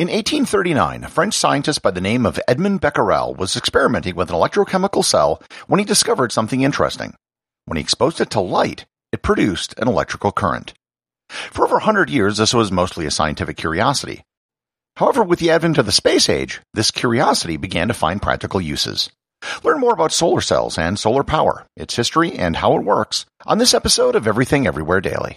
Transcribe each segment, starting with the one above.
In 1839, a French scientist by the name of Edmond Becquerel was experimenting with an electrochemical cell when he discovered something interesting. When he exposed it to light, it produced an electrical current. For over a hundred years, this was mostly a scientific curiosity. However, with the advent of the space age, this curiosity began to find practical uses. Learn more about solar cells and solar power, its history, and how it works on this episode of Everything Everywhere Daily.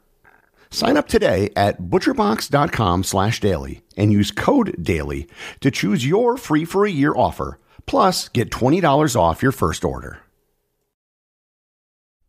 Sign up today at butcherbox.com slash daily and use code DAILY to choose your free for a year offer. Plus, get $20 off your first order.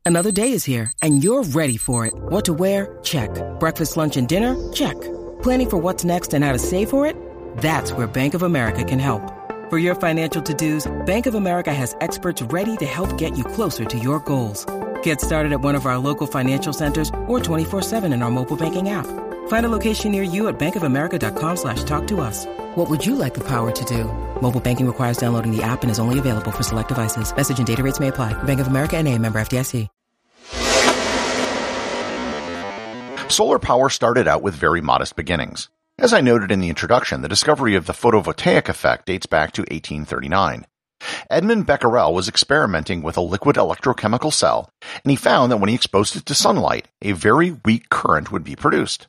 Another day is here and you're ready for it. What to wear? Check. Breakfast, lunch, and dinner? Check. Planning for what's next and how to save for it? That's where Bank of America can help. For your financial to-dos, Bank of America has experts ready to help get you closer to your goals. Get started at one of our local financial centers or 24-7 in our mobile banking app. Find a location near you at bankofamerica.com slash talk to us. What would you like the power to do? Mobile banking requires downloading the app and is only available for select devices. Message and data rates may apply. Bank of America and a member FDIC. Solar power started out with very modest beginnings. As I noted in the introduction, the discovery of the photovoltaic effect dates back to 1839. Edmond Becquerel was experimenting with a liquid electrochemical cell, and he found that when he exposed it to sunlight, a very weak current would be produced.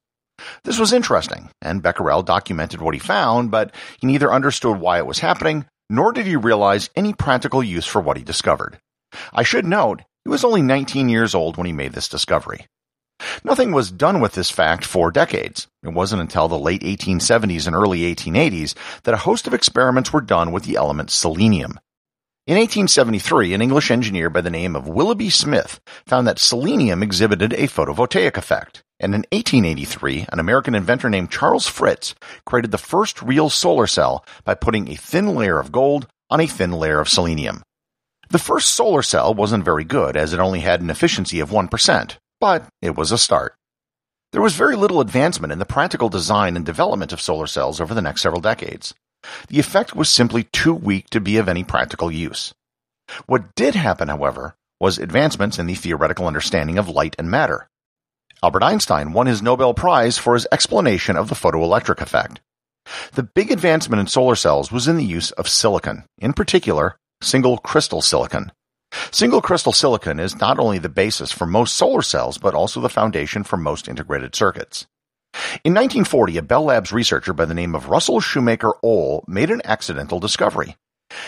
This was interesting, and Becquerel documented what he found, but he neither understood why it was happening, nor did he realize any practical use for what he discovered. I should note, he was only 19 years old when he made this discovery. Nothing was done with this fact for decades. It wasn't until the late 1870s and early 1880s that a host of experiments were done with the element selenium. In 1873, an English engineer by the name of Willoughby Smith found that selenium exhibited a photovoltaic effect. And in 1883, an American inventor named Charles Fritts created the first real solar cell by putting a thin layer of gold on a thin layer of selenium. The first solar cell wasn't very good as it only had an efficiency of 1%, but it was a start. There was very little advancement in the practical design and development of solar cells over the next several decades. The effect was simply too weak to be of any practical use. What did happen, however, was advancements in the theoretical understanding of light and matter. Albert Einstein won his Nobel Prize for his explanation of the photoelectric effect. The big advancement in solar cells was in the use of silicon, in particular, single crystal silicon. Single crystal silicon is not only the basis for most solar cells, but also the foundation for most integrated circuits. In 1940, a Bell Labs researcher by the name of Russell Shoemaker Ohl made an accidental discovery.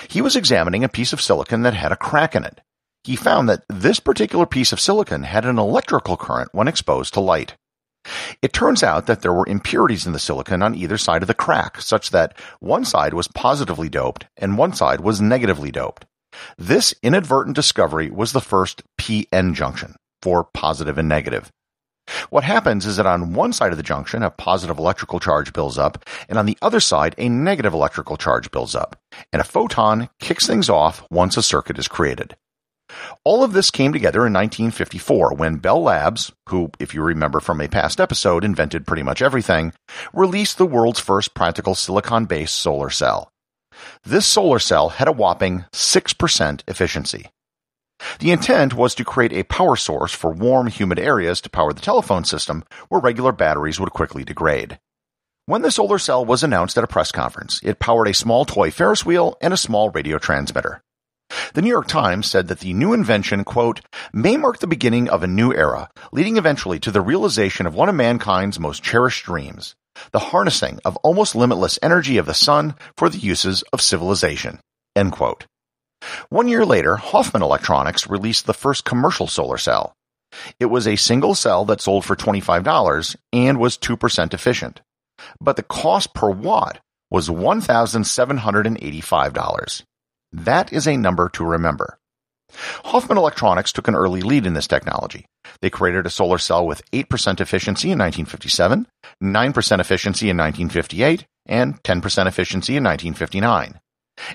He was examining a piece of silicon that had a crack in it. He found that this particular piece of silicon had an electrical current when exposed to light. It turns out that there were impurities in the silicon on either side of the crack, such that one side was positively doped and one side was negatively doped. This inadvertent discovery was the first PN junction for positive and negative. What happens is that on one side of the junction, a positive electrical charge builds up, and on the other side, a negative electrical charge builds up, and a photon kicks things off once a circuit is created. All of this came together in 1954 when Bell Labs, who, if you remember from a past episode, invented pretty much everything, released the world's first practical silicon-based solar cell. This solar cell had a whopping 6% efficiency. The intent was to create a power source for warm, humid areas to power the telephone system where regular batteries would quickly degrade. When the solar cell was announced at a press conference, it powered a small toy Ferris wheel and a small radio transmitter. The New York Times said that the new invention, quote, may mark the beginning of a new era, leading eventually to the realization of one of mankind's most cherished dreams, the harnessing of almost limitless energy of the sun for the uses of civilization. One year later, Hoffman Electronics released the first commercial solar cell. It was a single cell that sold for $25 and was 2% efficient. But the cost per watt was $1,785. That is a number to remember. Hoffman Electronics took an early lead in this technology. They created a solar cell with 8% efficiency in 1957, 9% efficiency in 1958, and 10% efficiency in 1959.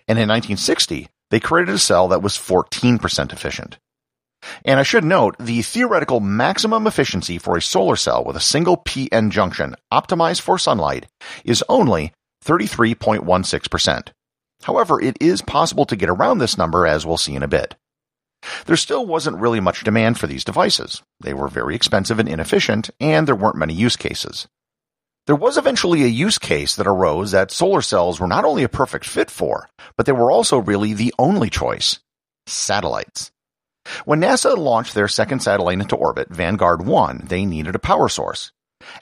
And in 1960, they created a cell that was 14% efficient. And I should note, the theoretical maximum efficiency for a solar cell with a single PN junction optimized for sunlight is only 33.16%. However, it is possible to get around this number as we'll see in a bit. There still wasn't really much demand for these devices. They were very expensive and inefficient, and there weren't many use cases. There was eventually a use case that arose that solar cells were not only a perfect fit for, but they were also really the only choice. Satellites. When NASA launched their second satellite into orbit, Vanguard 1, they needed a power source.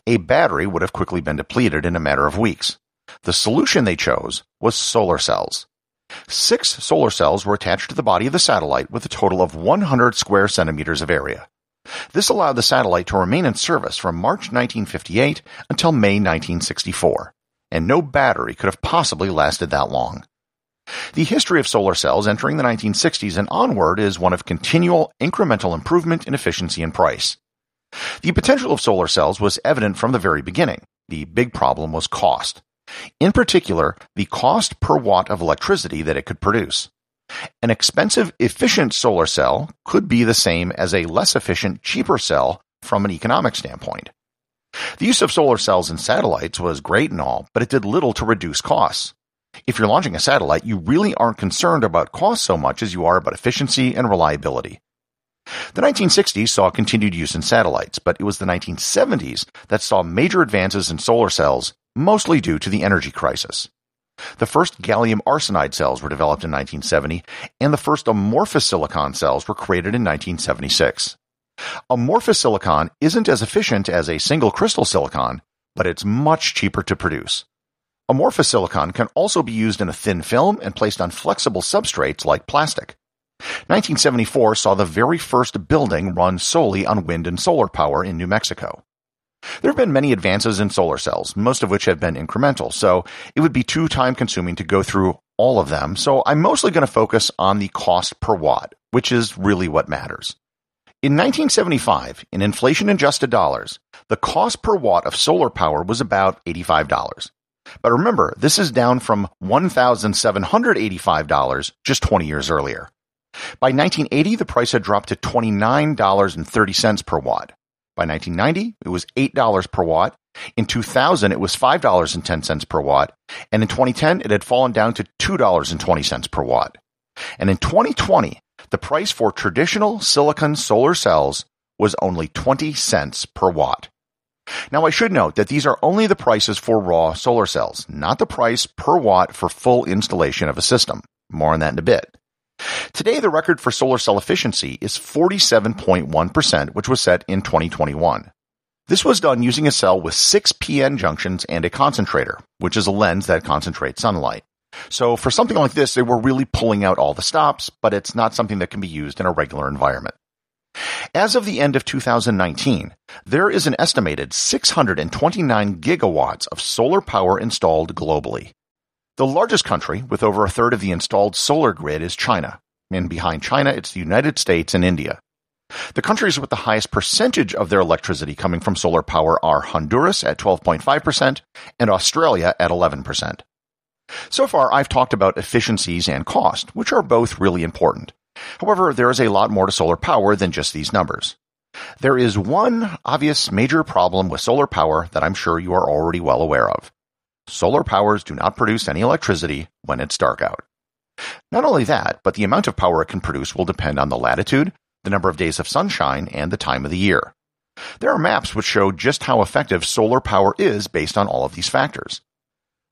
A battery would have quickly been depleted in a matter of weeks. The solution they chose was solar cells. Six solar cells were attached to the body of the satellite with a total of 100 square centimeters of area. This allowed the satellite to remain in service from March 1958 until May 1964, and no battery could have possibly lasted that long. The history of solar cells entering the 1960s and onward is one of continual incremental improvement in efficiency and price. The potential of solar cells was evident from the very beginning. The big problem was cost. In particular, the cost per watt of electricity that it could produce. An expensive, efficient solar cell could be the same as a less efficient, cheaper cell from an economic standpoint. The use of solar cells in satellites was great and all, but it did little to reduce costs. If you're launching a satellite, you really aren't concerned about cost so much as you are about efficiency and reliability. The 1960s saw continued use in satellites, but it was the 1970s that saw major advances in solar cells, mostly due to the energy crisis. The first gallium arsenide cells were developed in 1970, and the first amorphous silicon cells were created in 1976. Amorphous silicon isn't as efficient as a single crystal silicon, but it's much cheaper to produce. Amorphous silicon can also be used in a thin film and placed on flexible substrates like plastic. 1974 saw the very first building run solely on wind and solar power in New Mexico. There have been many advances in solar cells, most of which have been incremental, so it would be too time consuming to go through all of them, so I'm mostly going to focus on the cost per watt, which is really what matters. In 1975, in inflation adjusted dollars, the cost per watt of solar power was about $85. But remember, this is down from $1,785 just 20 years earlier. By 1980, the price had dropped to $29.30 per watt. By 1990, it was $8 per watt. In 2000, it was $5.10 per watt. And in 2010, it had fallen down to $2.20 per watt. And in 2020, the price for traditional silicon solar cells was only 20 cents per watt. Now I should note that these are only the prices for raw solar cells, not the price per watt for full installation of a system. More on that in a bit. Today, the record for solar cell efficiency is 47.1%, which was set in 2021. This was done using a cell with six PN junctions and a concentrator, which is a lens that concentrates sunlight. So for something like this, they were really pulling out all the stops, but it's not something that can be used in a regular environment. As of the end of 2019, there is an estimated 629 gigawatts of solar power installed globally. The largest country, with over a third of the installed solar grid, is China. And behind China, it's the United States and India. The countries with the highest percentage of their electricity coming from solar power are Honduras at 12.5% and Australia at 11%. So far, I've talked about efficiencies and cost, which are both really important. However, there is a lot more to solar power than just these numbers. There is one obvious major problem with solar power that I'm sure you are already well aware of. Solar powers do not produce any electricity when it's dark out. Not only that, but the amount of power it can produce will depend on the latitude, the number of days of sunshine, and the time of the year. There are maps which show just how effective solar power is based on all of these factors.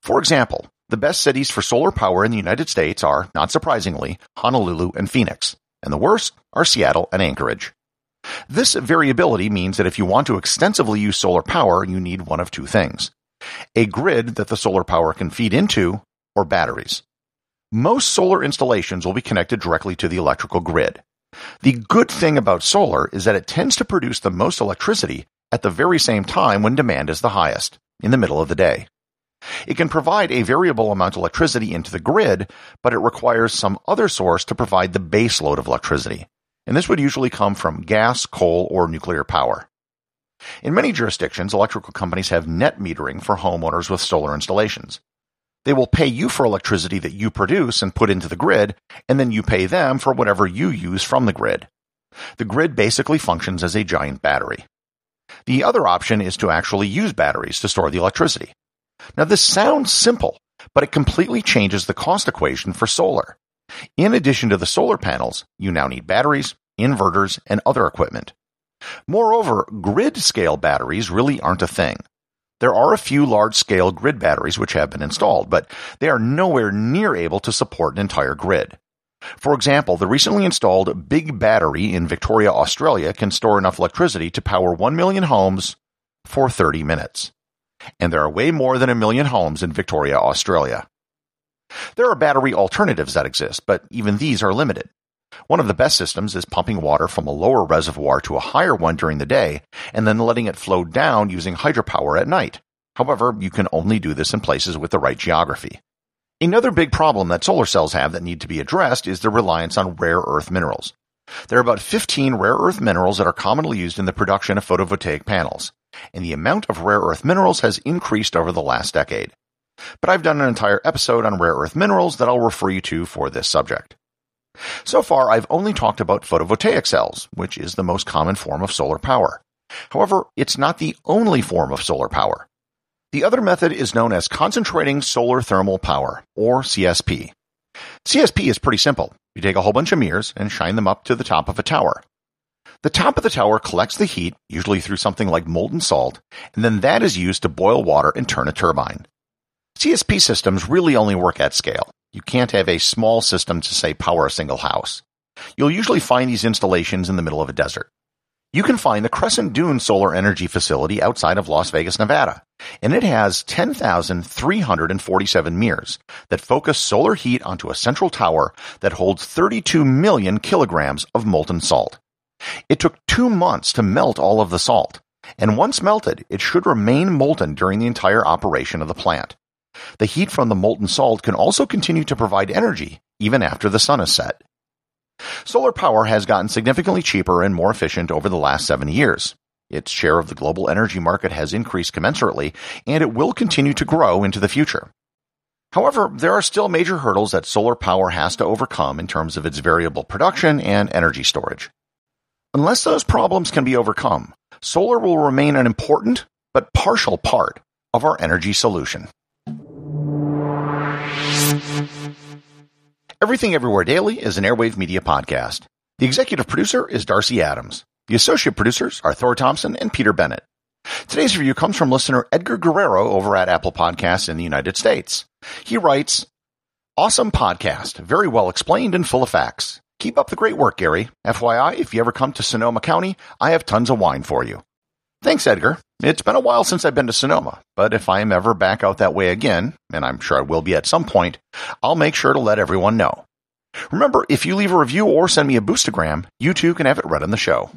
For example, The best cities for solar power in the United States are, not surprisingly, Honolulu and Phoenix, and the worst are Seattle and Anchorage. This variability means that if you want to extensively use solar power, you need one of two things a grid that the solar power can feed into, or batteries. Most solar installations will be connected directly to the electrical grid. The good thing about solar is that it tends to produce the most electricity at the very same time when demand is the highest, in the middle of the day. It can provide a variable amount of electricity into the grid, but it requires some other source to provide the base load of electricity. And this would usually come from gas, coal, or nuclear power. In many jurisdictions, electrical companies have net metering for homeowners with solar installations. They will pay you for electricity that you produce and put into the grid, and then you pay them for whatever you use from the grid. The grid basically functions as a giant battery. The other option is to actually use batteries to store the electricity. Now, this sounds simple, but it completely changes the cost equation for solar. In addition to the solar panels, you now need batteries, inverters, and other equipment. Moreover, grid scale batteries really aren't a thing. There are a few large scale grid batteries which have been installed, but they are nowhere near able to support an entire grid. For example, the recently installed Big Battery in Victoria, Australia can store enough electricity to power 1 million homes for 30 minutes. And there are way more than a million homes in Victoria, Australia. There are battery alternatives that exist, but even these are limited. One of the best systems is pumping water from a lower reservoir to a higher one during the day and then letting it flow down using hydropower at night. However, you can only do this in places with the right geography. Another big problem that solar cells have that need to be addressed is the reliance on rare earth minerals. There are about 15 rare earth minerals that are commonly used in the production of photovoltaic panels, and the amount of rare earth minerals has increased over the last decade. But I've done an entire episode on rare earth minerals that I'll refer you to for this subject. So far, I've only talked about photovoltaic cells, which is the most common form of solar power. However, it's not the only form of solar power. The other method is known as concentrating solar thermal power, or CSP. CSP is pretty simple. You take a whole bunch of mirrors and shine them up to the top of a tower. The top of the tower collects the heat, usually through something like molten salt, and then that is used to boil water and turn a turbine. CSP systems really only work at scale. You can't have a small system to, say, power a single house. You'll usually find these installations in the middle of a desert. You can find the Crescent Dune Solar Energy Facility outside of Las Vegas, Nevada, and it has 10,347 mirrors that focus solar heat onto a central tower that holds 32 million kilograms of molten salt. It took two months to melt all of the salt, and once melted, it should remain molten during the entire operation of the plant. The heat from the molten salt can also continue to provide energy even after the sun is set. Solar power has gotten significantly cheaper and more efficient over the last 70 years. Its share of the global energy market has increased commensurately, and it will continue to grow into the future. However, there are still major hurdles that solar power has to overcome in terms of its variable production and energy storage. Unless those problems can be overcome, solar will remain an important but partial part of our energy solution. Everything Everywhere Daily is an Airwave Media podcast. The executive producer is Darcy Adams. The associate producers are Thor Thompson and Peter Bennett. Today's review comes from listener Edgar Guerrero over at Apple Podcasts in the United States. He writes, Awesome podcast, very well explained and full of facts. Keep up the great work, Gary. FYI, if you ever come to Sonoma County, I have tons of wine for you. Thanks, Edgar. It's been a while since I've been to Sonoma, but if I am ever back out that way again, and I'm sure I will be at some point, I'll make sure to let everyone know. Remember, if you leave a review or send me a boostagram, you too can have it read on the show.